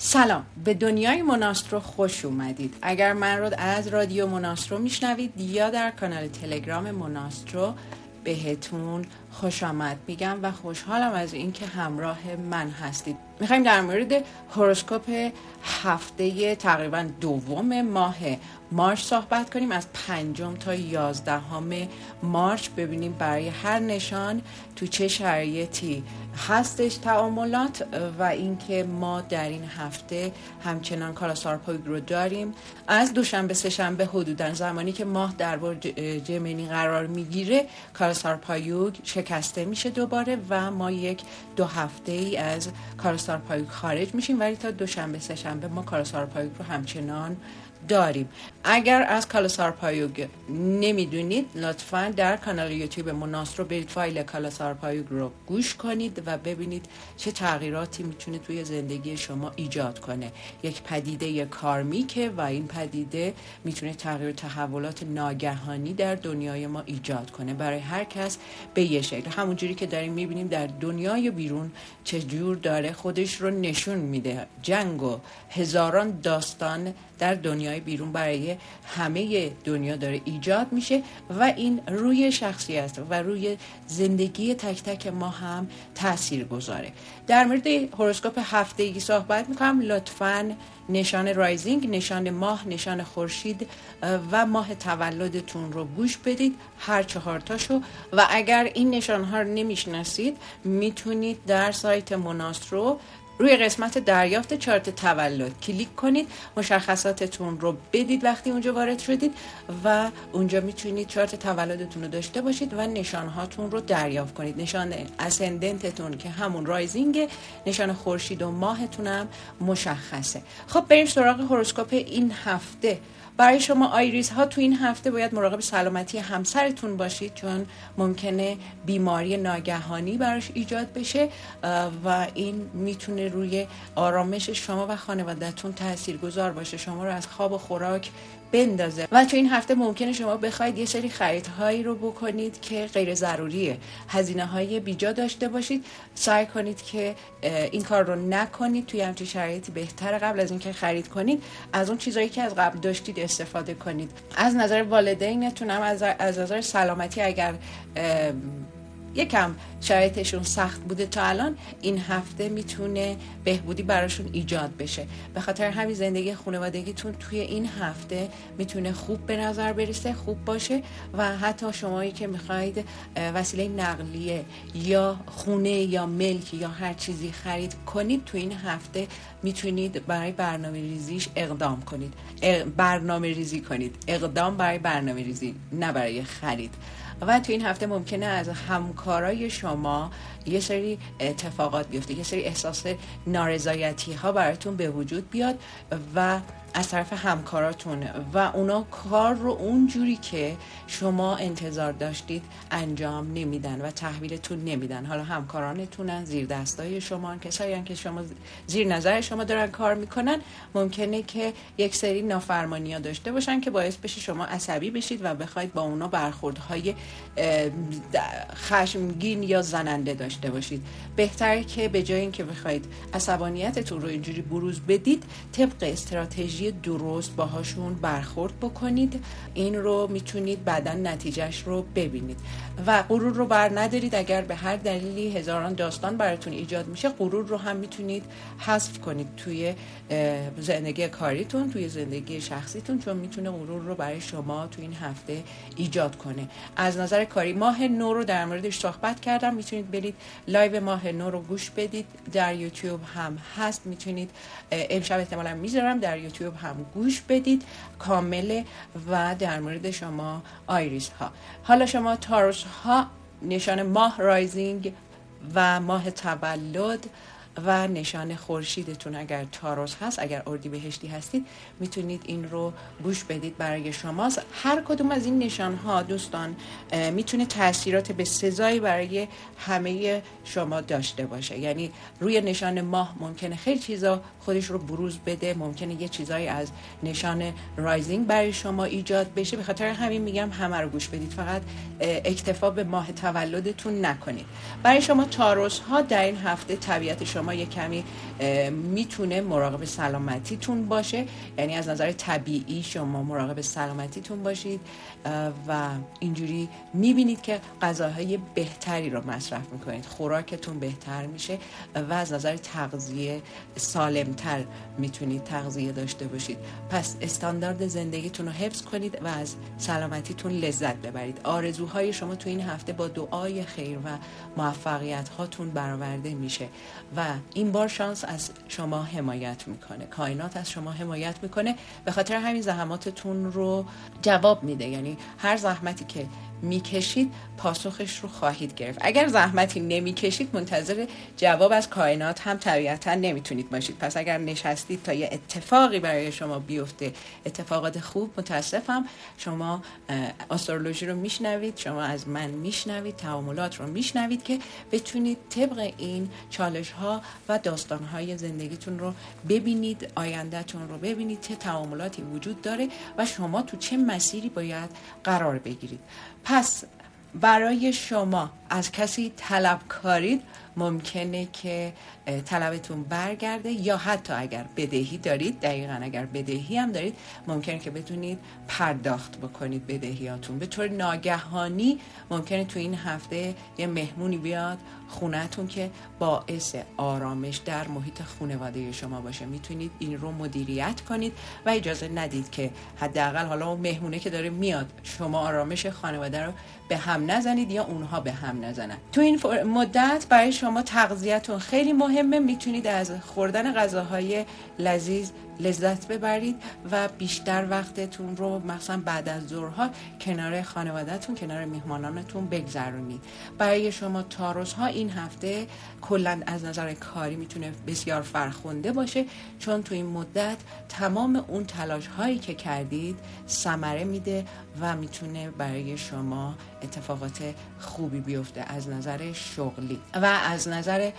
سلام. به دنیای مناسترو خوش اومدید. اگر من رو از رادیو مناسترو میشنوید یا در کانال تلگرام مناسترو بهتون خوش آمد. میگم و خوشحالم از اینکه همراه من هستید. می‌خوایم در مورد هوروسکوپ هفته تقریبا دوم ماه مارچ صحبت کنیم. از پنجم تا یازدهم مارچ ببینیم برای هر نشان تو چه شرایطی هستش تعاملات و اینکه ما در این هفته همچنان کالاسارپویگ رو داریم. از دوشنبه سهشنبه حدودا زمانی که ماه در برج Gemini قرار می‌گیره کالاسارپایوگ شکسته میشه دوباره و ما یک دو هفته ای از کالاسارپایوگ خارج میشیم ولی تا دوشنبه سهشنبه ما کالاسارپایوگ رو همچنان داریم. اگر از کالاسار پایوگ نمی‌دونید لطفا در کانال یوتیوب مناسترو برید فایل کالاسار پایوگ رو گوش کنید و ببینید چه تغییراتی می‌تونه توی زندگی شما ایجاد کنه. یک پدیده کارمیکه و این پدیده می‌تونه تغییر تحولات ناگهانی در دنیای ما ایجاد کنه. برای هر کس به یه شکل. همونجوری که داریم می‌بینیم در دنیای بیرون چه جور داره خودش رو نشون میده. جنگ و هزاران داستان در دنیای بیرون برای همه دنیا داره ایجاد میشه و این روی شخصیت و روی زندگی تک تک ما هم تاثیر گذاره. در مورد هوروسکوپ هفتگی صحبت می‌کنم. لطفا نشان rising نشان ماه نشان خورشید و ماه تولدتون رو گوش بدید هر چهارتاشو و اگر این نشان ها رو نمی‌شناسید می‌تونید در سایت مناسترو روی قسمت دریافت چارت تولد کلیک کنید. مشخصاتتون رو بدید وقتی اونجا وارد شدید و اونجا می‌تونید چارت تولدتون رو داشته باشید و نشانهاتون رو دریافت کنید. نشان ascendant تون که همون rising نشان خورشید و ماهتون هم مشخصه. خب بریم سراغ هوروسکوپ این هفته. برای شما Aries ها تو این هفته باید مراقب سلامتی همسرتون باشید چون ممکنه بیماری ناگهانی براش ایجاد بشه و این می‌تونه روی آرامش شما و خانوادهتون تاثیر گذار باشه. شما رو از خواب و خوراک بندازه. و تو این هفته ممکنه شما بخواید یه سری خریدهایی رو بکنید که غیر ضروریه. هزینه های بیجا داشته باشید. سعی کنید که این کار رو نکنید. توی همچین شرایطی بهتر قبل از اینکه خرید کنید از اون چیزایی که از قبل داشتید استفاده کنید. از نظر والدینتون هم از نظر سلامتی اگر یکم شرایطشون سخت بوده تا الان این هفته می‌تونه بهبودی براشون ایجاد بشه. به خاطر همین زندگی خانوادگیتون توی این هفته می‌تونه خوب به نظر برسه خوب باشه و حتی شمایی که می‌خواید وسیله نقلیه یا خونه یا ملک یا هر چیزی خرید کنید تو این هفته می‌تونید برای برنامه ریزیش اقدام کنید. برنامه ریزی کنید. اقدام برای برنامه ریزی نه برای خرید. و تو این هفته ممکنه از همکارای شما یه سری اتفاقات بیفته یه سری احساس نارضایتی ها براتون به وجود بیاد و از طرف همکاراتون و اونا کار رو اونجوری که شما انتظار داشتید انجام نمیدن و تحویلتون نمیدن. حالا همکارانتونن زیر دستای شما کسایی که شما زیر نظر شما دارن کار می‌کنن ممکنه که یک سری نافرمانی ها داشته باشن که باعث بشه شما عصبی بشید و بخواید با اونا برخوردهای خشمگین یا زننده داشته باشید. بهتره که به جای اینکه بخواید عصبانیتتون رو اینجوری بروز بدید طبق استراتژی درست باهاشون برخورد بکنید. این رو می‌تونید بعدا نتیجهش رو ببینید. و غرور رو بر ندارید. اگر به هر دلیلی هزاران داستان براتون ایجاد میشه غرور رو هم می‌تونید حذف کنید توی زندگی کاریتون توی زندگی شخصیتون چون می‌تونه غرور رو برای شما توی این هفته ایجاد کنه. از نظر کاری ماه نو رو در موردش صحبت کردم. می‌تونید برید live ماه نو رو گوش بدید. در یوتیوب هم هست می‌تونید امشب احتمالا می‌ذارم در یوتیوب هم گوش بدید کامله و در مورد شما Aries ها حالا شما Taurus ها نشان ماه rising و ماه تولد و نشان خورشیدتون اگر Taurus هست اگر اردیبهشتی هستید می‌تونید این رو گوش بدید برای شما هر کدوم از این نشان ها دوستان می‌تونه تاثیرات به سزایی برای همه شما داشته باشه. یعنی روی نشان ماه ممکنه خیلی چیزا خودش رو بروز بده ممکنه یه چیزایی از نشان رایزینگ برای شما ایجاد بشه. به خاطر همین میگم همه رو گوش بدید. فقط اکتفا به ماه تولدتون نکنید. برای شما تاروس ها در این هفته طبیعت شما شما یه کمی می‌تونه مراقب سلامتیتون باشه. یعنی از نظر طبیعی شما مراقب سلامتیتون باشید و اینجوری می‌بینید که غذاهای بهتری رو مصرف می‌کنید. خوراکتون بهتر میشه و از نظر تغذیه سالمتر می‌تونید تغذیه داشته باشید. پس استاندارد زندگیتون رو حفظ کنید و از سلامتیتون لذت ببرید. آرزوهای شما تو این هفته با دعای خیر و موفقیت هاتون برآورده میشه و این بار شانس از شما حمایت می‌کنه. کائنات از شما حمایت می‌کنه. به خاطر همین زحماتتون رو جواب میده. یعنی هر زحمتی که می‌کشید پاسخش رو خواهید گرفت. اگر زحمتی نمی‌کشید منتظر جواب از کائنات هم طبیعتا نمی‌تونید باشید. پس اگر نشستید تا یه اتفاقی برای شما بیفته اتفاقات خوب متاسفم شما استرولوژی رو میشنوید شما از من میشنوید تعاملات رو میشنوید که بتونید طبق این چالش ها و داستان های زندگیتون رو ببینید آیندهتون رو ببینید چه تعاملاتی وجود داره و شما تو چه مسیری باید قرار بگیرید. پس برای شما از کسی طلب کارید ممکنه که طلبتون برگرده یا حتی اگر بدهی دارید دقیقا اگر بدهی هم دارید ممکنه که بتونید پرداخت بکنید بدهیاتون. به طور ناگهانی ممکنه تو این هفته یه مهمونی بیاد خونهتون که باعث آرامش در محیط خانواده شما باشه. می‌تونید این رو مدیریت کنید و اجازه ندید که حداقل حالا اون مهمونه که داره میاد شما آرامش خانواده رو به هم نزنید یا اونها به هم نزنن. تو این مدت برای شما تغذیهتون خیلی مهمه. می‌تونید از خوردن غذاهای لذیذ لذت ببرید و بیشتر وقتتون رو مثلا بعد از ظهرها کنار خانوادهتون کنار میهمانانتون بگذرونید. برای شما تاروس ها این هفته کلا از نظر کاری می‌تونه بسیار فرخونده باشه چون تو این مدت تمام اون تلاش هایی که کردید ثمره میده و می‌تونه برای شما اتفاقات خوبی بیفته از نظر شغلی. و از نظر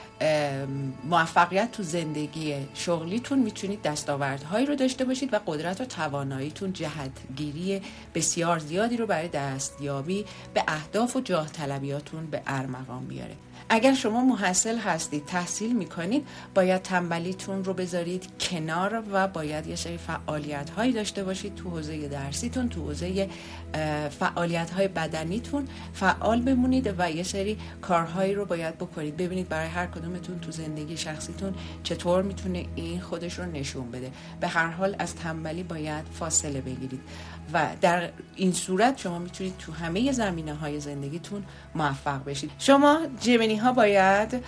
موفقیت تو زندگی شغلیتون می‌تونید دستاوردهایی رو داشته باشید و قدرت و تواناییتون جهتگیری بسیار زیادی رو برای دستیابی به اهداف و جاه طلبیاتون به ارمغان بیاره. اگر شما محصل هستید تحصیل می‌کنید باید تنبلیتون رو بذارید کنار و باید یه سری فعالیت هایی داشته باشید تو حوزه درسیتون تو حوزه فعالیت های بدنیتون فعال بمونید و یه سری کارهایی رو باید بکنید. ببینید برای هر کدومتون تو زندگی شخصیتون چطور می‌تونه این خودش رو نشون بده. به هر حال از تنبلی باید فاصله بگیرید و در این صورت شما می‌تونید تو همه زمینه های زندگیتون موفق بشید. شما جمینی ها باید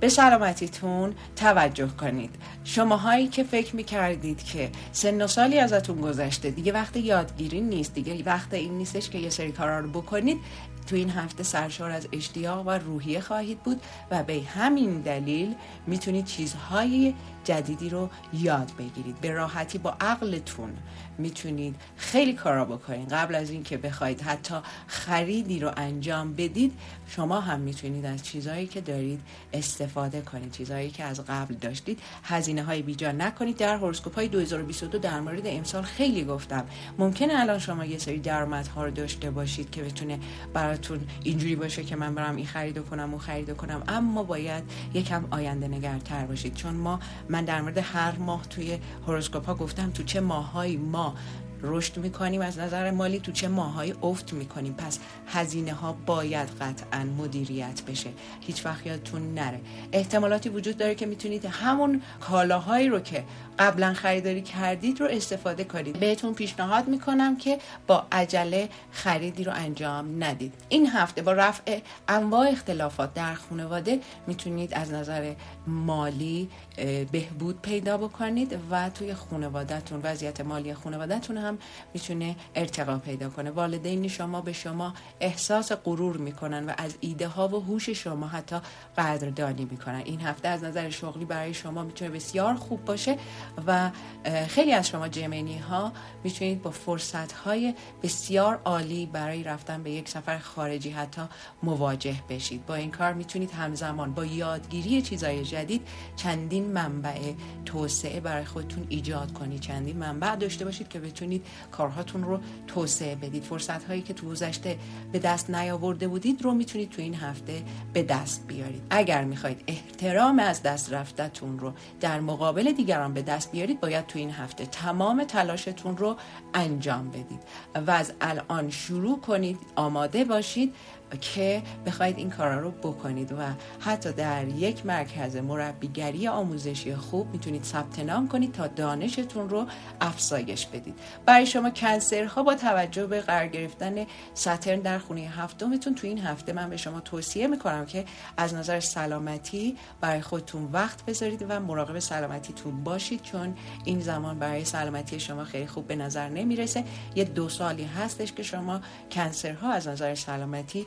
به سلامتیتون توجه کنید. شماهایی که فکر می‌کردید که سن و سالی ازتون گذشته دیگه وقت یادگیری نیست. دیگه وقت این نیستش که یه سری کارا رو بکنید. تو این هفته سرشار از اشتیاق و روحیه خواهید بود و به همین دلیل می‌تونید چیزهای جدیدی رو یاد بگیرید. به راحتی با عقلتون می‌تونید خیلی کارا بکنید. قبل از اینکه بخواید حتی خریدی رو انجام بدید شما هم می‌تونید از چیزهایی که دارید استفاده کنید. چیزهایی که از قبل داشتید. هزینه های بیجا نکنید. در هورسکوپ های 2022 در مورد امسال خیلی گفتم. ممکنه الان شما یه سری درآمدها رو داشته باشید که بتونه براتون اینجوری باشه که من برم این خرید کنم اون خرید کنم. اما باید یکم آینده نگرتر باشید. چون ما من در مورد هر ماه توی هوروسکوپ ها گفتم تو چه ماهایی ما رشد می‌کنیم از نظر مالی تو چه ماهایی افت می‌کنیم؟ پس هزینه ها باید قطعا مدیریت بشه. هیچ وقت یادتون نره. احتمالاتی وجود داره که می‌تونید همون کالاهایی رو که قبلا خریداری کردید رو استفاده کنید. بهتون پیشنهاد می‌کنم که با عجله خریدی رو انجام ندید. این هفته با رفع انواع اختلافات در خانواده می‌تونید از نظر مالی بهبود پیدا بکنید و توی خانوادهتون وضعیت مالی خانوادهتون هم می‌تونه ارتقا پیدا کنه. والدین شما به شما احساس غرور می‌کنن و از ایده ها و هوش شما حتی قدردانی می‌کنن. این هفته از نظر شغلی برای شما می‌تونه بسیار خوب باشه و خیلی از شما جمینی ها می‌تونید با فرصت های بسیار عالی برای رفتن به یک سفر خارجی حتی مواجه بشید. با این کار می‌تونید همزمان با یادگیری چیزای جدید چندین منبع توسعه برای خودتون ایجاد کنید. چندین منبع داشته باشید که بتونید کارهاتون رو توسعه بدید. فرصت هایی که تو گذشته به دست نیاورده بودید رو می‌تونید تو این هفته به دست بیارید. اگر می‌خواید احترام از دست رفتتون رو در مقابل دیگران به دست بیارید باید تو این هفته تمام تلاشتون رو انجام بدید. و از الان شروع کنید آماده باشید که بخواید این کارا رو بکنید و حتی در یک مرکز مربیگری آموزشی خوب می‌تونید ثبت نام کنید تا دانشتون رو افزایش بدید. برای شما کنسرها با توجه به قرار گرفتن ساترن در خونه هفتمتون تو این هفته من به شما توصیه می‌کنم که از نظر سلامتی برای خودتون وقت بذارید و مراقب سلامتیتون باشید چون این زمان برای سلامتی شما خیلی خوب به نظر نمی‌رسه. یه دو سالی هستش که شما کنسرها از نظر سلامتی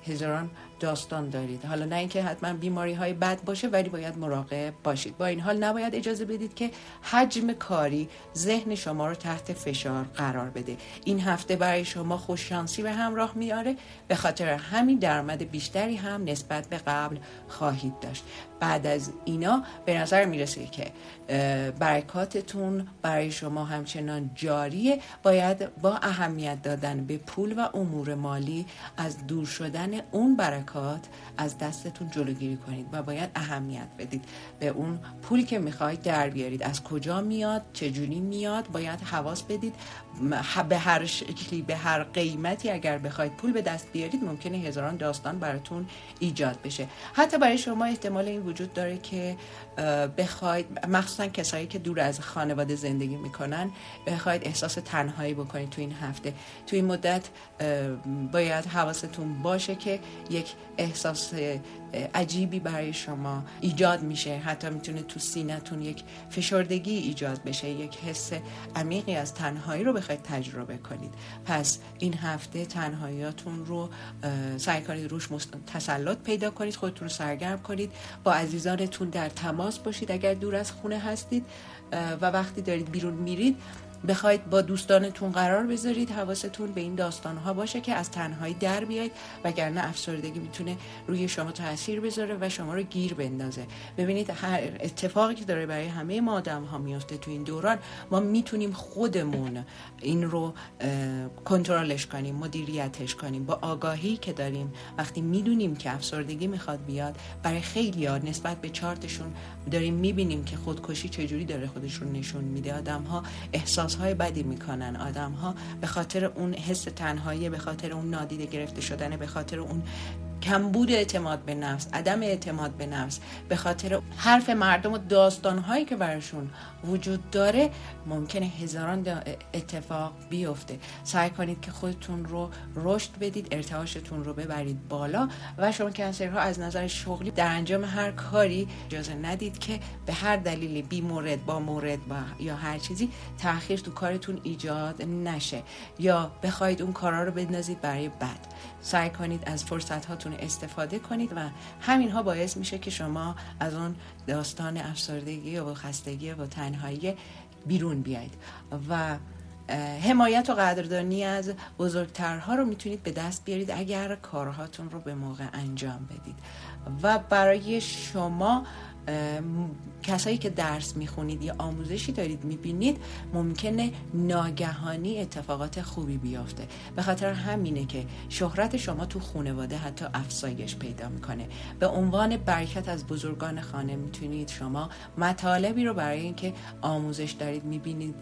هزاران داستان دارید. حالا نه اینکه حتما بیماری های بد باشه ولی باید مراقب باشید. با این حال نباید اجازه بدید که حجم کاری ذهن شما رو تحت فشار قرار بده. این هفته برای شما خوششانسی به همراه میاره. به خاطر همین درآمد بیشتری هم نسبت به قبل خواهید داشت. بعد از اینا به نظر می‌رسه که برکاتتون برای شما همچنان جاریه. باید با اهمیت دادن به پول و امور مالی از دور شدن اون برکات از دستتون جلوگیری کنید و باید اهمیت بدید. به اون پول که می‌خواید در بیارید. از کجا میاد؟ چجوری میاد؟ باید حواس بدید. به هر شکلی به هر قیمتی اگر بخواید پول به دست بیارید ممکنه هزاران داستان براتون ایجاد بشه. حتی برای شما احتمال این وجود داره که بخواید مخصوصا کسایی که دور از خانواده زندگی می‌کنن بخواید احساس تنهایی بکنید تو این هفته. تو این مدت باید حواستون باشه که یک احساس عجیبی برای شما ایجاد میشه. حتی می‌تونه تو سینتون یک فشردگی ایجاد بشه یک حس عمیقی از تنهایی رو بخواید تجربه کنید. پس این هفته تنهاییاتون رو سعی کنید روش تسلط پیدا کنید خودتون رو سرگرم کنید. با عزیزانتون در تماس باشید اگر دور از خونه هستید و وقتی دارید بیرون میرید بخواید با دوستانتون قرار بذارید حواستون به این داستان ها باشه که از تنهایی در بیاید وگرنه افسردگی می‌تونه روی شما تاثیر بذاره و شما رو گیر بندازه. ببینید هر اتفاقی که داره برای همه ما آدم ها میفته تو این دوران ما می‌تونیم خودمون این رو کنترلش کنیم مدیریتش کنیم. با آگاهی که داریم وقتی می‌دونیم که افسردگی می‌خواد بیاد برای خیلی ها نسبت به چارتشون داریم می‌بینیم که خودکشی چجوری داره خودشون نشون میده. آدم ها احساس های بدی می‌کنن آدم ها به خاطر اون حس تنهایی به خاطر اون نادیده گرفته شدن به خاطر اون کمبود اعتماد به نفس عدم اعتماد به نفس به خاطر حرف مردم و داستان هایی که براشون وجود داره ممکنه هزاران اتفاق بیفته. سعی کنید که خودتون رو رشد بدید ارتعاشتون رو ببرید بالا و شما کنسرها از نظر شغلی در انجام هر کاری اجازه ندید که به هر دلیل بی مورد با مورد با یا هر چیزی تاخیر تو کارتون ایجاد نشه. یا بخواید اون کارا رو بندازید برای بد سعی کنید از فرصت هاتون استفاده کنید و همین ها باعث میشه که شما از اون داستان افسردگی و خستگی و تنهایی بیرون بیاید. و حمایت و قدردانی از بزرگترها رو می‌تونید به دست بیارید اگر کارهاتون رو به موقع انجام بدید. و برای شما کسایی که درس می‌خونید یا آموزشی دارید می‌بینید ممکنه ناگهانی اتفاقات خوبی بیافته به خاطر همینه که شهرت شما تو خانواده حتی افزایش پیدا می‌کنه. به عنوان برکت از بزرگان خانه می‌تونید شما مطالبی رو برای اینکه آموزش دارید می‌بینید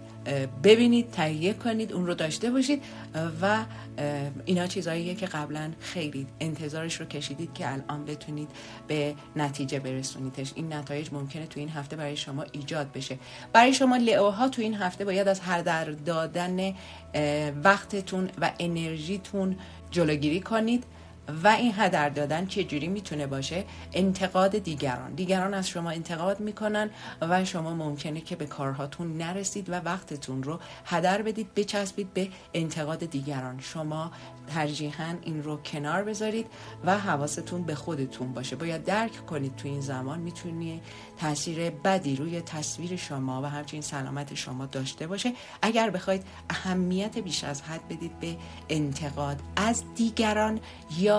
ببینید تهیه کنید اون رو داشته باشید و اینا چیزاییه که قبلا خیلی انتظارش رو کشیدید که الان بتونید به نتیجه برسونیدش. این نتایج ممکنه تو این هفته برای شما ایجاد بشه. برای شما لئوها تو این هفته باید از هر در دادن وقتتون و انرژیتون جلوگیری کنید. و این هدر دادن چه جوری می‌تونه باشه؟ انتقاد دیگران. دیگران از شما انتقاد می‌کنن و شما ممکنه که به کارهاتون نرسید و وقتتون رو هدر بدید بچسبید به انتقاد دیگران. شما ترجیحاً این رو کنار بذارید و حواستون به خودتون باشه. باید درک کنید تو این زمان می‌تونی تاثیر بدی روی تصویر شما و همچنین سلامت شما داشته باشه. اگر بخواید اهمیت بیش از حد بدید به انتقاد از دیگران یا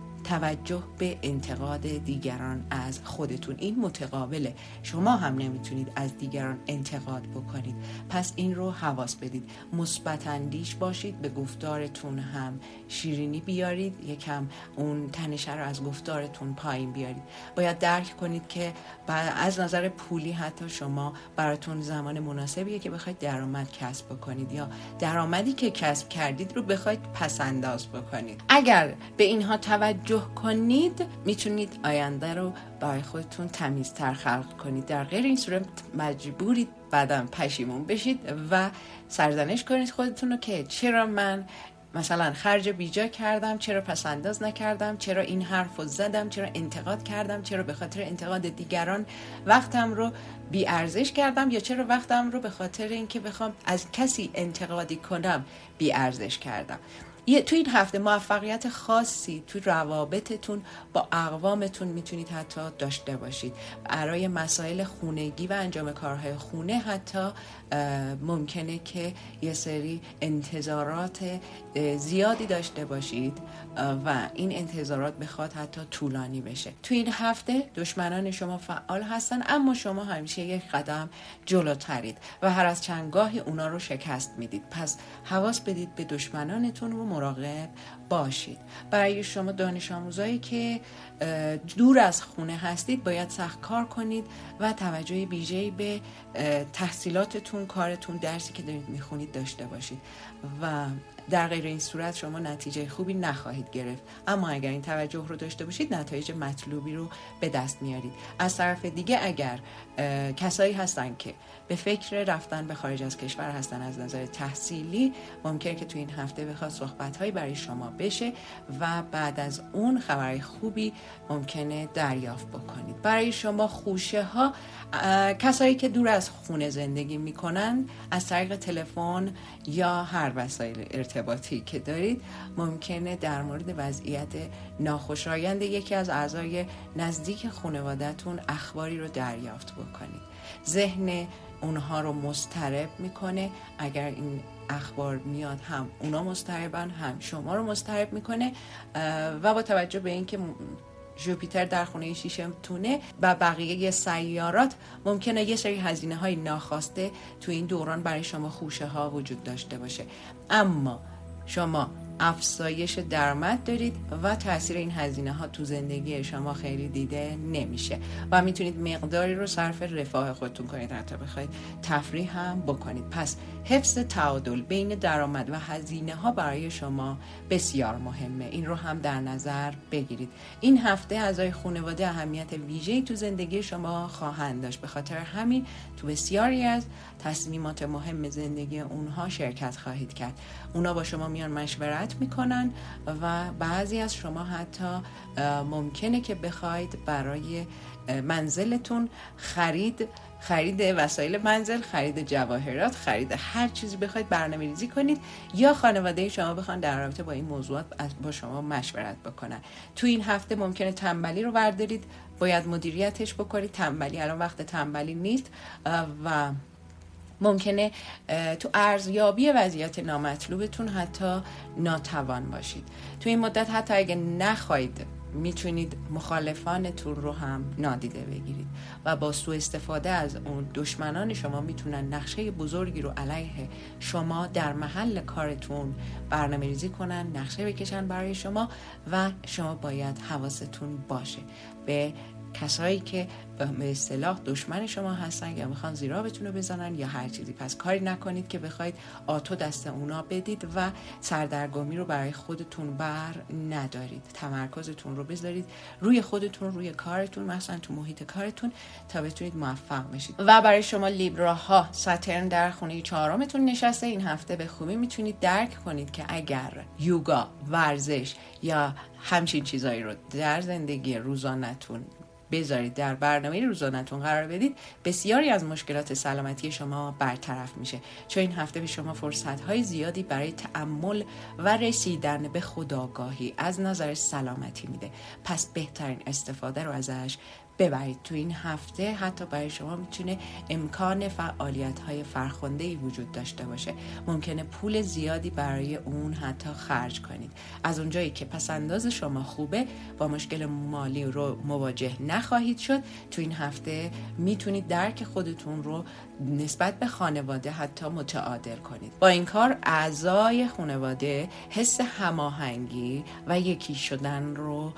توجه به انتقاد دیگران از خودتون. این متقابله. شما هم نمی‌تونید از دیگران انتقاد بکنید. پس این رو حواس بدید. مثبت اندیش باشید. به گفتارتون هم شیرینی بیارید. یکم اون تنشه رو از گفتارتون پایین بیارید. باید درک کنید که از نظر پولی حتی شما براتون زمان مناسبیه که بخواید درآمد کسب بکنید یا درآمدی که کسب کردید رو بخواید پس انداز بکنید. اگر به اینها توجه کنید می‌تونید آینده رو برای خودتون تمیزتر خلق کنید. در غیر این صورت مجبورید بعدم پشیمون بشید و سرزنش کنید خودتون رو که چرا من مثلا خرج بیجا کردم چرا پس انداز نکردم چرا این حرف رو زدم چرا انتقاد کردم چرا به خاطر انتقاد دیگران وقتم رو بی ارزش کردم یا چرا وقتم رو به خاطر اینکه بخوام از کسی انتقادی کنم بی ارزش کردم. تو این هفته موفقیت خاصی تو روابطتون با اقوامتون می‌تونید حتی داشته باشید. برای مسائل خونگی و انجام کارهای خونه حتی ممکنه که یه سری انتظارات زیادی داشته باشید و این انتظارات بخواد حتی طولانی بشه. تو این هفته دشمنان شما فعال هستن اما شما همیشه یک قدم جلوترید و هر از چندگاهی اونا رو شکست می‌دید. پس حواس بدید به دشمنانتون و مراقب باشید. برای شما دانش آموزایی که دور از خونه هستید باید سخت کار کنید و توجه ویژه‌ای به تحصیلاتتون کارتون درسی که دارید می‌خونید داشته باشید. و در غیر این صورت شما نتیجه خوبی نخواهید گرفت. اما اگر این توجه رو داشته باشید نتایج مطلوبی رو به دست میارید. از طرف دیگه اگر کسایی هستن که به فکر رفتن به خارج از کشور هستن از نظر تحصیلی ممکن که تو این هفته بخواد صحبت برای شما بشه و بعد از اون خبرهای خوبی ممکنه دریافت بکنید. برای شما خوشه ها کسایی که دور از خونه زندگی می‌کنن از طریق تلفن یا هر وسایل ارتباطی که دارید ممکنه در مورد وضعیت ناخوشایند یکی از اعضای نزدیک خانوادهتون اخباری رو دریافت بکنید. ذهن اونها رو مسترب می‌کنه. اگر این اخبار میاد هم اونا مستربن هم شما رو مسترب می‌کنه و با توجه به اینکه جوپیتر در خونه تونه و بقیه سیارات ممکنه یه سری هزینه های ناخواسته تو این دوران برای شما خوشه ها وجود داشته باشه. اما شما افزایش درآمد دارید و تاثیر این هزینه ها تو زندگی شما خیلی دیده نمیشه. و می‌تونید مقداری رو صرف رفاه خودتون کنید. حتی بخواید تفریح هم بکنید. پس حفظ تعادل بین درآمد و هزینه ها برای شما بسیار مهمه. این رو هم در نظر بگیرید. این هفته اعضای خانواده اهمیت ویژه‌ای تو زندگی شما خواهند داشت. به خاطر همین تو بسیاری از تصمیمات مهم زندگی اونها شرکت خواهید کرد. اونا با شما میان مشورت می‌کنن و بعضی از شما حتی ممکنه که بخواید برای منزلتون خرید خرید وسایل منزل خرید جواهرات خرید هر چیزی بخواید برنامه ریزی کنید یا خانواده شما بخوان در رابطه با این موضوعات با شما مشورت بکنن. تو این هفته ممکنه تنبلی رو بردارید. باید مدیریتش بکنید. تنبلی الان وقت تنبلی نیست. و ممکنه تو ارزیابی وضعیت نامطلوبتون حتی ناتوان باشید. تو این مدت حتی اگه نخواهید می‌تونید مخالفانتون رو هم نادیده بگیرید و با سوء استفاده از اون دشمنان شما می‌تونن نقشه بزرگی رو علیه شما در محل کارتون برنامه ریزی کنن نقشه بکشن برای شما و شما باید حواستون باشه. به کسایی که به اصطلاح دشمن شما هستن یا می‌خوان زیرا بتونه بزنن یا هر چیزی. پس کاری نکنید که بخواید آتو دست اونا بدید و سردرگمی رو برای خودتون بر ندارید. تمرکزتون رو بذارید روی خودتون روی کارتون مثلا تو محیط کارتون تا بتونید موفق بشید. و برای شما لیبراها ساترن در خونه چهارمتون نشسته. این هفته به خوبی می‌تونید درک کنید که اگر یوگا ورزش یا همچین چیزایی رو در زندگی روزانتون بذارید. در برنامه روزانتون قرار بدید بسیاری از مشکلات سلامتی شما برطرف میشه. چون این هفته به شما فرصت های زیادی برای تعمل و رسیدن به خداگاهی از نظر سلامتی میده. پس بهترین استفاده رو ازش ببرید. تو این هفته حتی برای شما می‌تونه امکان فعالیت های فرخنده ای وجود داشته باشه. ممکنه پول زیادی برای اون حتی خرج کنید. از اونجایی که پس انداز شما خوبه با مشکل مالی رو مواجه نخواهید شد. تو این هفته می‌تونید درک خودتون رو نسبت به خانواده حتی متعادل کنید. با این کار اعضای خانواده حس هماهنگی و یکی شدن رو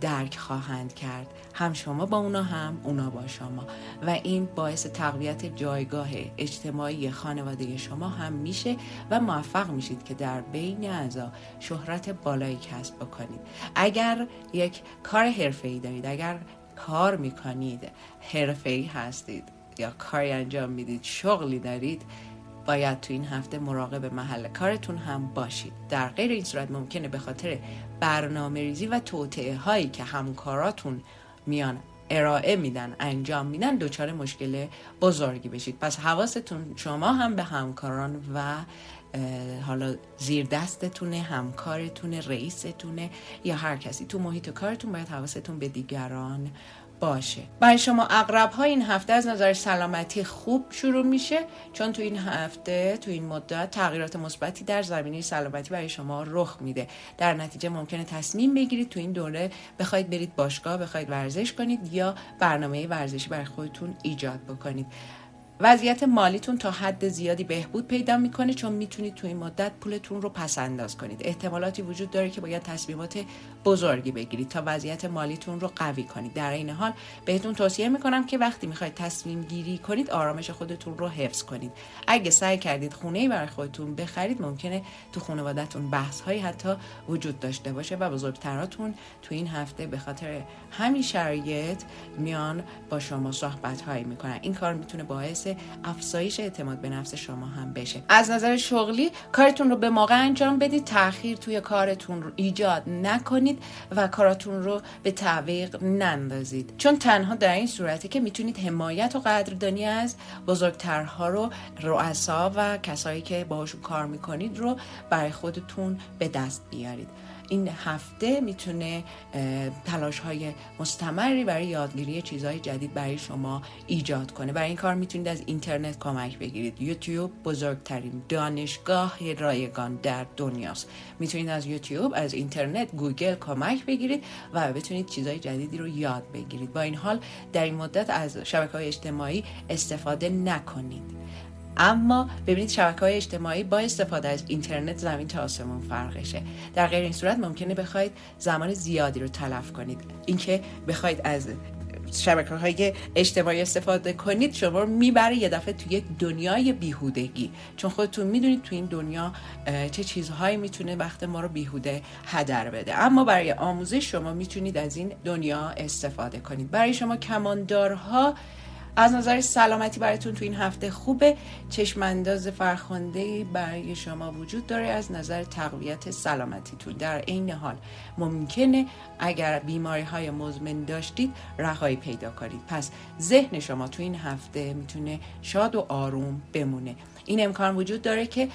درک خواهند کرد. هم شما با اونا هم اونا با شما. و این باعث تقویت جایگاه اجتماعی خانواده شما هم میشه و موفق میشید که در بین اعضا شهرت بالایی کسب بکنید. اگر یک کار حرفه‌ای دارید اگر کار می‌کنید حرفه‌ای هستید یا کاری انجام می‌دید شغلی دارید باید تو این هفته مراقب محل کارتون هم باشید. در غیر این صورت ممکنه به خاطر برنامه ریزی و توطعه هایی که همکاراتون میان. ارائه میدن انجام میدن دچار مشکل بزرگی بشید. پس حواستون شما هم به همکاران و حالا زیر دستتونه همکارتونه رئیستونه یا هر کسی. تو محیط کارتون باید حواستون به دیگران باشه. برای شما اقرب ها این هفته از نظر سلامتی خوب شروع میشه چون تو این هفته تو این مدت تغییرات مثبتی در زمینه سلامتی برای شما رخ میده. در نتیجه ممکنه تصمیم بگیرید تو این دوره بخواید برید باشگاه بخواید ورزش کنید یا برنامه ورزشی برای خودتون ایجاد بکنید. وضعیت مالیتون تا حد زیادی بهبود پیدا می‌کنه چون می‌تونید تو این مدت پولتون رو پس انداز کنید. احتمالاتی وجود داره که باید تصمیمات بزرگی بگیرید تا وضعیت مالیتون رو قوی کنید. در این حال بهتون توصیه می‌کنم که وقتی می‌خواید تصمیم گیری کنید آرامش خودتون رو حفظ کنید. اگه سعی کردید خونه برای خودتون بخرید ممکنه تو خانوادهتون بحث هایی حتی وجود داشته باشه و بزرگتراتون تو این هفته به خاطر همین شرایط میان با شما صحبت هایی می‌کنن. این کار می‌تونه باعث افزایش اعتماد به نفس شما هم بشه. از نظر شغلی کارتون رو به موقع انجام بدید تاخیر توی کارتون رو ایجاد نکنید و کاراتون رو به تعویق نندازید. چون تنها در این صورتی که می‌تونید حمایت و قدردانی از بزرگترها رو رؤسا و کسایی که باهاشون کار می‌کنید رو برای خودتون به دست بیارید. این هفته می‌تونه تلاش های مستمری برای یادگیری چیزهای جدید برای شما ایجاد کنه. برای این کار می‌تونید از اینترنت کمک بگیرید. یوتیوب بزرگترین دانشگاه رایگان در دنیاست. می‌تونید از یوتیوب از اینترنت گوگل کمک بگیرید و بتونید چیزهای جدیدی رو یاد بگیرید. با این حال در این مدت از شبکه های اجتماعی استفاده نکنید. اما ببینید شبکه های اجتماعی با استفاده از اینترنت زمین تا آسمون فرقشه. در غیر این صورت ممکنه بخواید زمان زیادی رو تلف کنید. اینکه بخواید از شبکه های اجتماعی استفاده کنید شما رو می‌بره یه دفعه توی یک دنیای بیهودگی. چون خودتون می‌دونید تو این دنیا چه چیزهایی می‌تونه وقت ما رو بیهوده هدر بده. اما برای آموزش شما می‌تونید از این دنیا استفاده کنید. برای شما کماندارها از نظر سلامتی براتون تو این هفته خوبه. چشم انداز فرخنده برای شما وجود داره. از نظر تقویت سلامتیتون در عین حال ممکنه. اگر بیماری های مزمن داشتید رهایی پیدا کنید. پس ذهن شما تو این هفته می‌تونه شاد و آروم بمونه. این امکان وجود داره که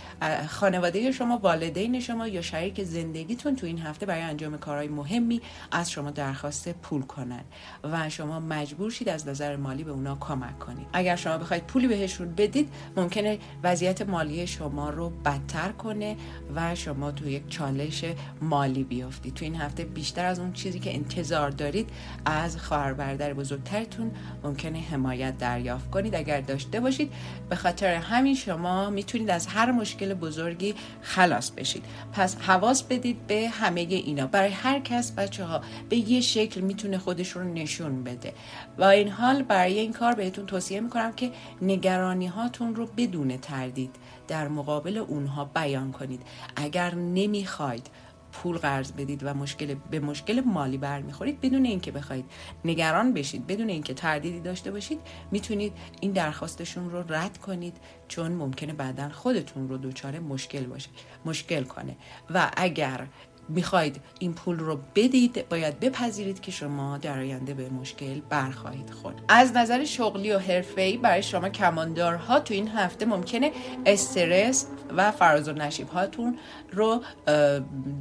خانواده شما والدین شما یا شریک زندگیتون تو این هفته برای انجام کارهای مهمی از شما درخواست پول کنن و شما مجبور شید از نظر مالی به اونا کمک کنید. اگر شما بخواید پولی بهشون بدید ممکنه وضعیت مالی شما رو بدتر کنه و شما تو یک چالش مالی بیافتید. تو این هفته بیشتر از اون چیزی که انتظار دارید از خواهر برادر بزرگترتون ممکنه حمایت دریافت کنید. اگر داشته باشید به خاطر همین شما شما می‌تونید از هر مشکل بزرگی خلاص بشید. پس حواس بدید به همه اینا. برای هر کس بچه ها به یه شکل می‌تونه خودش رو نشون بده. و این حال برای این کار بهتون توصیه می‌کنم که نگرانی هاتون رو بدون تردید در مقابل اونها بیان کنید. اگر نمی‌خواید پول قرض بدید و مشکل به مشکل مالی برمیخورید بدون اینکه بخواید نگران بشید بدون اینکه تردیدی داشته باشید می‌تونید این درخواستشون رو رد کنید چون ممکنه بعدا خودتون رو دچار مشکل باشه مشکل کنه. و اگر می‌خواید این پول رو بدید باید بپذیرید که شما در آینده به مشکل برخواهید خورد. از نظر شغلی و حرفه‌ای برای شما کماندارها تو این هفته ممکنه استرس و فراز و نشیب هاتون رو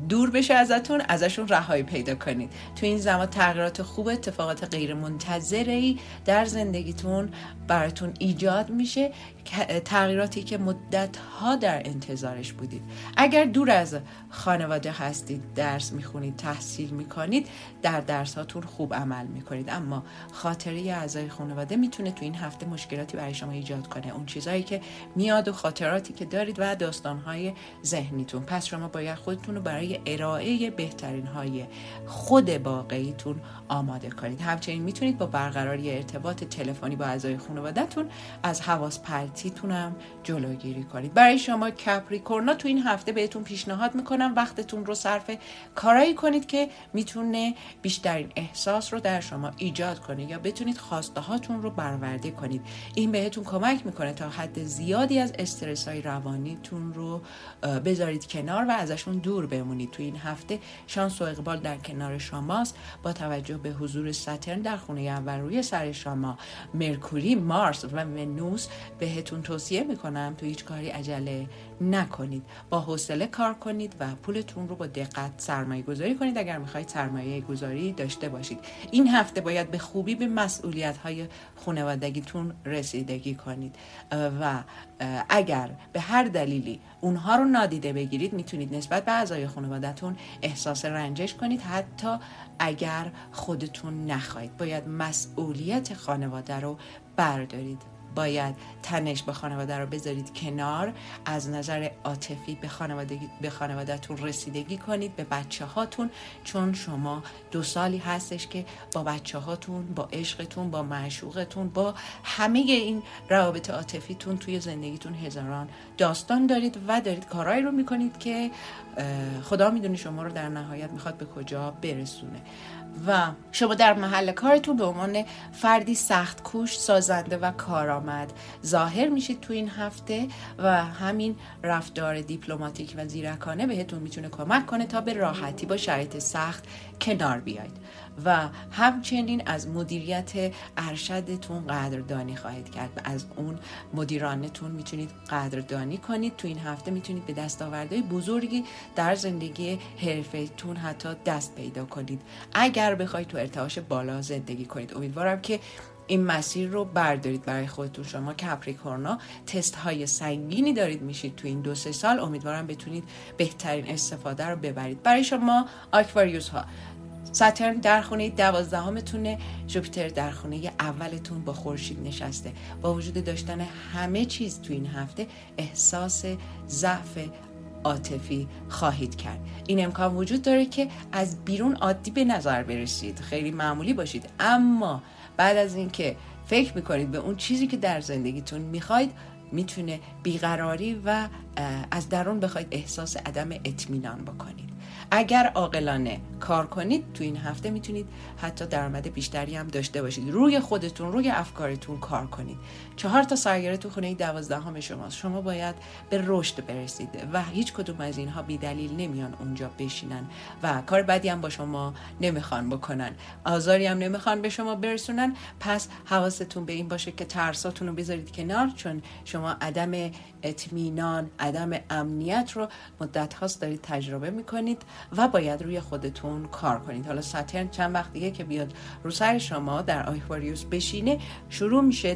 دور بشه ازتون ازشون رهایی پیدا کنید. تو این زمان تغییرات خوب اتفاقات غیر منتظره در زندگیتون براتون ایجاد میشه. تغییراتی که مدت ها در انتظارش بودید. اگر دور از خانواده هستید درس می‌خونید تحصیل می‌کنید در درس هاتون خوب عمل می‌کنید. اما خاطره اعضای خانواده می‌تونه تو این هفته مشکلاتی برای شما ایجاد کنه. اون چیزهایی که میاد و خاطراتی که دارید و داستانهای ذهنیتون. پس شما باید خودتون رو برای ارائه بهترین های خود واقعیتون آماده کنید. همچنین می‌تونید با برقراری ارتباط تلفنی با اعضای خانوادهتون از حواس پرتیتون هم جلوگیری کنید. برای شما کپریکورنا تو این هفته بهتون پیشنهاد می‌کنم وقتتون رو صرف کارایی کنید که می‌تونه بیشترین احساس رو در شما ایجاد کنه یا بتونید خواسته هاتون رو برآورده کنید. این بهتون کمک می‌کنه تا حد زیادی از استرس های روانیتون رو بذارید کنار و ازشون دور بمونید. تو این هفته شانس و اقبال در کنار شماست. با توجه به حضور ساترن در خونه اول روی سر شما. مرکوری مارس و ونوس بهتون توصیه می‌کنم تو هیچ کاری عجله نکنید. با حوصله کار کنید و پولتون رو با دقت سرمایه گذاری کنید. اگر می‌خواید سرمایه گذاری داشته باشید. این هفته باید به خوبی به مسئولیت های خانوادگیتون رسیدگی کنید. و اگر به هر دلیلی اونها رو نادیده بگیرید می‌تونید نسبت به اعضای خانوادهتون احساس رنجش کنید. حتی اگر خودتون نخواهید. باید مسئولیت خانواده رو بردارید. باید تنش به خانواده رو بذارید کنار. از نظر عاطفی به خانواده به خانوادهتون رسیدگی کنید به بچه هاتون چون شما دو سالی هستش که با بچه هاتون با عشقتون با معشوقتون با همه این روابط عاطفیتون توی زندگیتون هزاران داستان دارید و دارید کارهایی رو می‌کنید که خدا می‌دونه شما رو در نهایت می‌خواد به کجا برسونه. و شما در محل کارتون به عنوان فردی سخت کوش سازنده و کارآمد ظاهر میشید تو این هفته و همین رفتار دیپلماتیک و زیرکانه بهتون می‌تونه کمک کنه تا به راحتی با شرایط سخت کنار بیاید. و همچنین از مدیریت ارشدتون قدردانی خواهید کرد و از اون مدیرانتون می‌تونید قدردانی کنید. تو این هفته می‌تونید به دستاوردهای بزرگی در زندگی حرفهتون حتی دست پیدا کنید. اگر بخواید تو ارتعاش بالا زندگی کنید. امیدوارم که این مسیر رو بردارید برای خودتون. شما کپریکورنا تست های سنگینی دارید میشید تو این دو سه سال. امیدوارم بتونید بهترین استفاده رو ببرید. برای شما آکواریوس ها ساترن در خونه دوازدهمتونه جوپیتر در خونه اولتون با خورشید نشسته. با وجود داشتن همه چیز تو این هفته احساس ضعف عاطفی خواهید کرد. این امکان وجود داره که از بیرون عادی به نظر برسید. خیلی معمولی باشید. اما بعد از اینکه فکر می‌کنید به اون چیزی که در زندگیتون می‌خواید می‌تونه بیقراری و از درون بخواید احساس عدم اطمینان بکنید. اگر عاقلانه کار کنید تو این هفته می‌تونید حتی درآمد بیشتری هم داشته باشید. روی خودتون روی افکارتون کار کنید. چهار تا سرگره تو خونه دوازدهم شماست. شما باید به رشد برسید و هیچ کدوم از اینها بی دلیل نمیان اونجا بشینن و کار بدی هم با شما نمی‌خوان بکنن. آزاری هم نمی‌خوان به شما برسونن. پس حواستون به این باشه که ترساتون رو بذارید کنار چون شما عدم اطمینان عدم امنیت رو مدت هاست دارید تجربه می‌کنید و باید روی خودتون کار کنید. حالا ساترن چند وقت دیگه که بیاد رو سر شما در آیکواریوس بشینه شروع میشه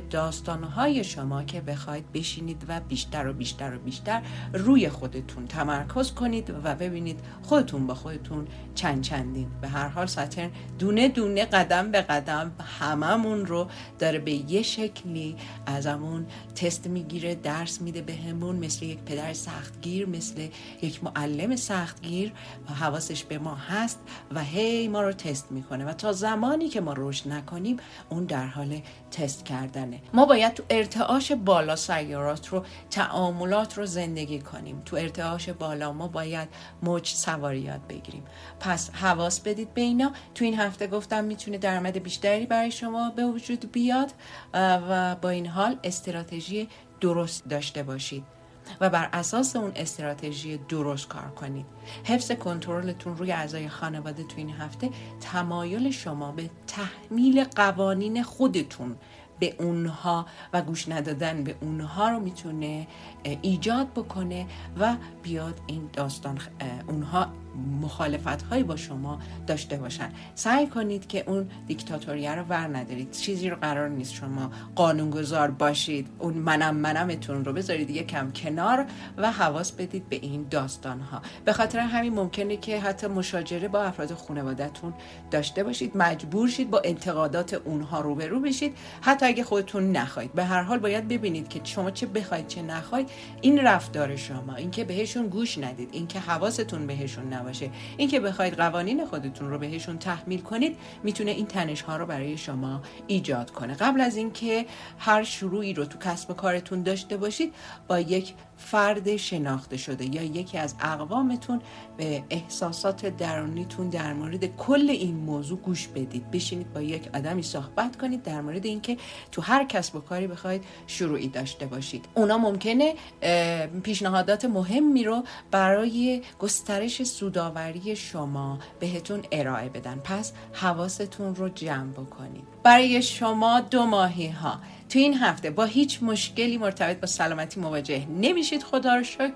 داستانهای شما که بخواید بشینید و بیشتر و بیشتر و بیشتر روی خودتون تمرکز کنید و ببینید خودتون با خودتون چند چندین. به هر حال ساترن دونه دونه قدم به قدم هممون رو داره به یه شکلی ازمون تست می‌گیره درس میده بهمون مثل یک پدر سختگیر مثل یک معلم سختگیر و حواسش به ما هست و هی ما رو تست می‌کنه و تا زمانی که ما رشد نکنیم اون در حال تست کردنه. ما باید ارتعاش بالا سیارات رو تعاملات رو زندگی کنیم. تو ارتعاش بالا ما باید موج سواری یاد بگیریم. پس حواس بدید به اینا. تو این هفته گفتم می‌تونه درآمد بیشتری برای شما به وجود بیاد و با این حال استراتژی درست داشته باشید. و بر اساس اون استراتژی درست کار کنید. حفظ کنترلتون روی اعضای خانواده تو این هفته تمایل شما به تحمیل قوانین خودتون به اونها و گوش ندادن به اونها رو می‌تونه ایجاد بکنه و بیاد این داستان اونها مخالفت هایی با شما داشته باشن. سعی کنید که اون دیکتاتوریه رو ور ندارید. چیزی رو قرار نیست شما قانونگذار باشید. اون منم منمتون رو بذارید یکم کنار و حواس بدید به این داستان ها به خاطر همین ممکنه که حتی مشاجره با افراد خانوادهتون داشته باشید. مجبور شید با انتقادات اونها روبرو بشید. حتی اگه خودتون نخواهید. به هر حال باید ببینید که شما چه بخواید چه نخواهید. این رفتار شما. اینکه بهشون گوش ندید. اینکه حواستون بهشون باشه اینکه بخواید قوانین خودتون رو بهشون تحمیل کنید می‌تونه این تنش ها رو برای شما ایجاد کنه. قبل از اینکه هر شروعی رو تو کسب و کارتون داشته باشید با یک فرد شناخته شده یا یکی از اقوامتون به احساسات درونیتون در مورد کل این موضوع گوش بدید. بشینید با یک آدمی صحبت کنید در مورد اینکه تو هر کسب و کاری بخواید شروعی داشته باشید. اونا ممکنه پیشنهادات مهمی رو برای گسترش سوداوری شما بهتون ارائه بدن. پس حواستون رو جمع بکنید. برای شما دو ماهی ها تو این هفته با هیچ مشکلی مرتبط با سلامتی مواجه نمیشید خدا رو شکر.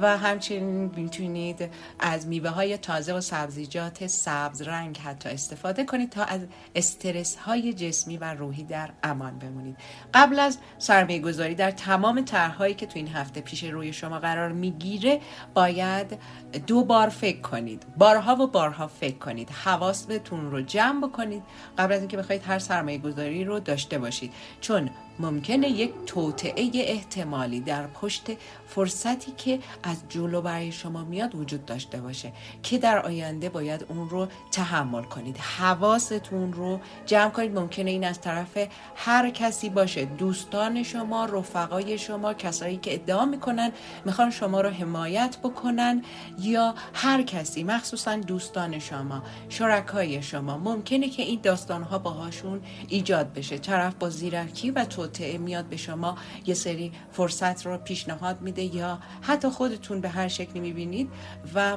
و همچنین می‌تونید از میوه های تازه و سبزیجات سبز رنگ حتی استفاده کنید تا از استرس های جسمی و روحی در امان بمونید. قبل از سرمایه گذاری در تمام طرحهایی که تو این هفته پیش روی شما قرار می‌گیره باید دو بار فکر کنید. بارها و بارها فکر کنید. حواستون رو جمع بکنید. قبل از اینکه بخواید هر سرمایه گذاری رو داشته باشید. چون ممکنه یک توطعه احتمالی در پشت فرصتی که از جلو برای شما میاد وجود داشته باشه که در آینده باید اون رو تحمل کنید. حواستون رو جمع کنید. ممکنه این از طرف هر کسی باشه. دوستان شما رفقای شما کسایی که ادعا می‌کنن می‌خوان شما رو حمایت بکنن یا هر کسی مخصوصا دوستان شما شرکای شما ممکنه که این داستان ها باهاشون ایجاد بشه. طرف با زیرکی و توطعه میاد به شما یه سری فرصت رو پیشنهاد میده یا حتی خودتون به هر شکلی می‌بینید و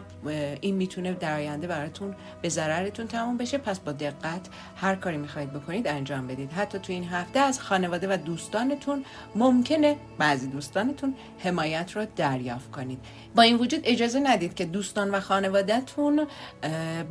این می‌تونه در آینده براتون به ضررتون تموم بشه. پس با دقت هر کاری می‌خواید بکنید انجام بدید. حتی تو این هفته از خانواده و دوستانتون ممکنه بعضی دوستانتون حمایت رو دریافت کنید. با این وجود اجازه ندید که دوستان و خانوادهتون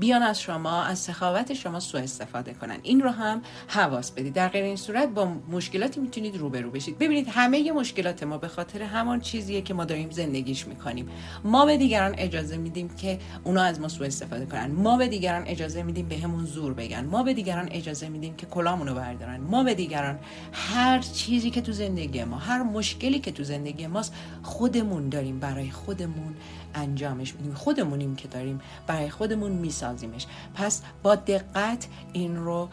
بیان از شما از سخاوت شما سوء استفاده کنن. این رو هم حواس بدید. در غیر این صورت با مشکلاتی می‌تونید روبرو بشید. ببینید همه مشکلات ما به خاطر همان چیزیه که ما داریم زندگیش می‌کنیم. ما به دیگران اجازه میدیم که اونا از ما سوء استفاده کنن. ما به دیگران اجازه میدیم به همون زور بگن. ما به دیگران اجازه میدیم که کلامونو بردارن. ما به دیگران هر چیزی که تو زندگی ما هر مشکلی که تو زندگی ماست خودمون داریم برای خودمون انجامش میدیم. خودمونیم که داریم برای خودمون میسازیمش. پس با دقت این رو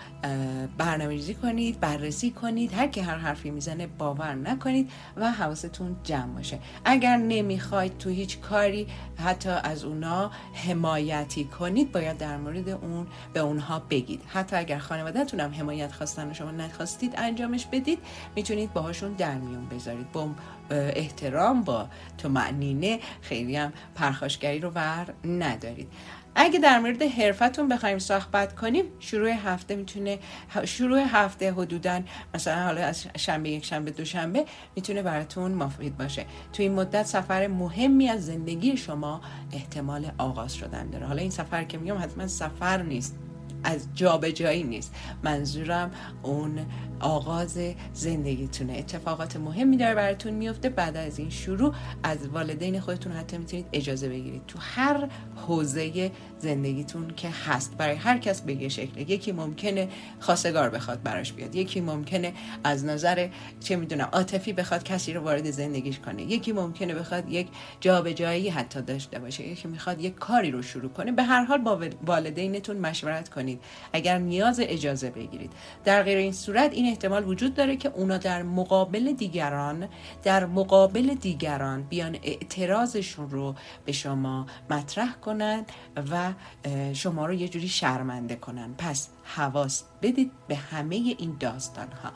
برنامه‌ریزی کنید بررسی کنید. هر که هر حرفی می‌زنه باور نکنید و حواستون جمع باشه. اگر نمی‌خواید تو هیچ کاری حتی از اونا حمایتی کنید باید در مورد اون به اونها بگید. حتی اگر خانوادهتون هم حمایت خواستن و شما نخواستید انجامش بدید می‌تونید باهاشون در میون بذارید. با احترام با تو معنینه خیلی هم پرخاشگری رو ور ندارید. اگه در مورد حرفتون بخوایم صحبت کنیم شروع هفته می‌تونه شروع هفته حدودا مثلا حالا از شنبه یک شنبه دوشنبه می‌تونه براتون مفید باشه. تو این مدت سفر مهمی از زندگی شما احتمال آغاز شدن داره. حالا این سفر که میگم حتما سفر نیست. از جابجایی نیست. منظورم اون آغاز زندگیتونه اتفاقات مهمی داره براتون میفته. بعد از این شروع از والدین خودتون حتی می‌تونید اجازه بگیرید. تو هر حوزه زندگیتون که هست برای هر کس به یه شکل یکی ممکنه خواستگار بخواد براش بیاد. یکی ممکنه از نظر چه می‌دونم عاطفی بخواد کسی رو وارد زندگیش کنه. یکی ممکنه بخواد یک جابجایی حتی داشته باشه. یکی می‌خواد یک کاری رو شروع کنه. به هر حال با والدینتون مشورت کنید. کنید. اگر نیاز اجازه بگیرید. در غیر این صورت این احتمال وجود داره که اونا در مقابل دیگران در مقابل دیگران بیان اعتراضشون رو به شما مطرح کنن و شما رو یه جوری شرمنده کنن پس حواس بدید به همه این داستان ها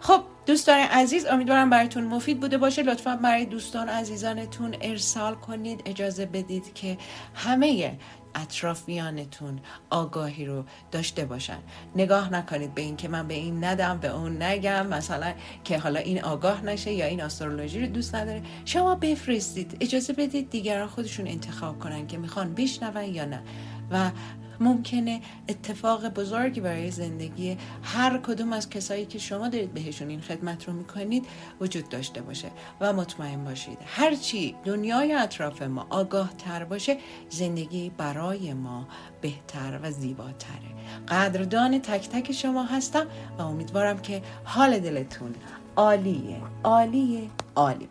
خب دوستان عزیز امیدوارم براتون مفید بوده باشه. لطفا برای دوستان عزیزانتون ارسال کنید. اجازه بدید که همه اطرافیانتون آگاهی رو داشته باشن. نگاه نکنید به این که من به این ندم به اون نگم. مثلا که حالا این آگاه نشه یا این استرولوژی رو دوست نداره. شما بفرستید. اجازه بدید دیگران خودشون انتخاب کنن که می‌خوان بشنون یا نه. و ممکنه اتفاق بزرگی برای زندگی هر کدوم از کسایی که شما دارید بهشون این خدمت رو می‌کنید وجود داشته باشه و مطمئن باشید. هرچی دنیای اطراف ما آگاه تر باشه زندگی برای ما بهتر و زیباتره. قدردان تک تک شما هستم و امیدوارم که حال دلتون عالیه. عالیه. عالی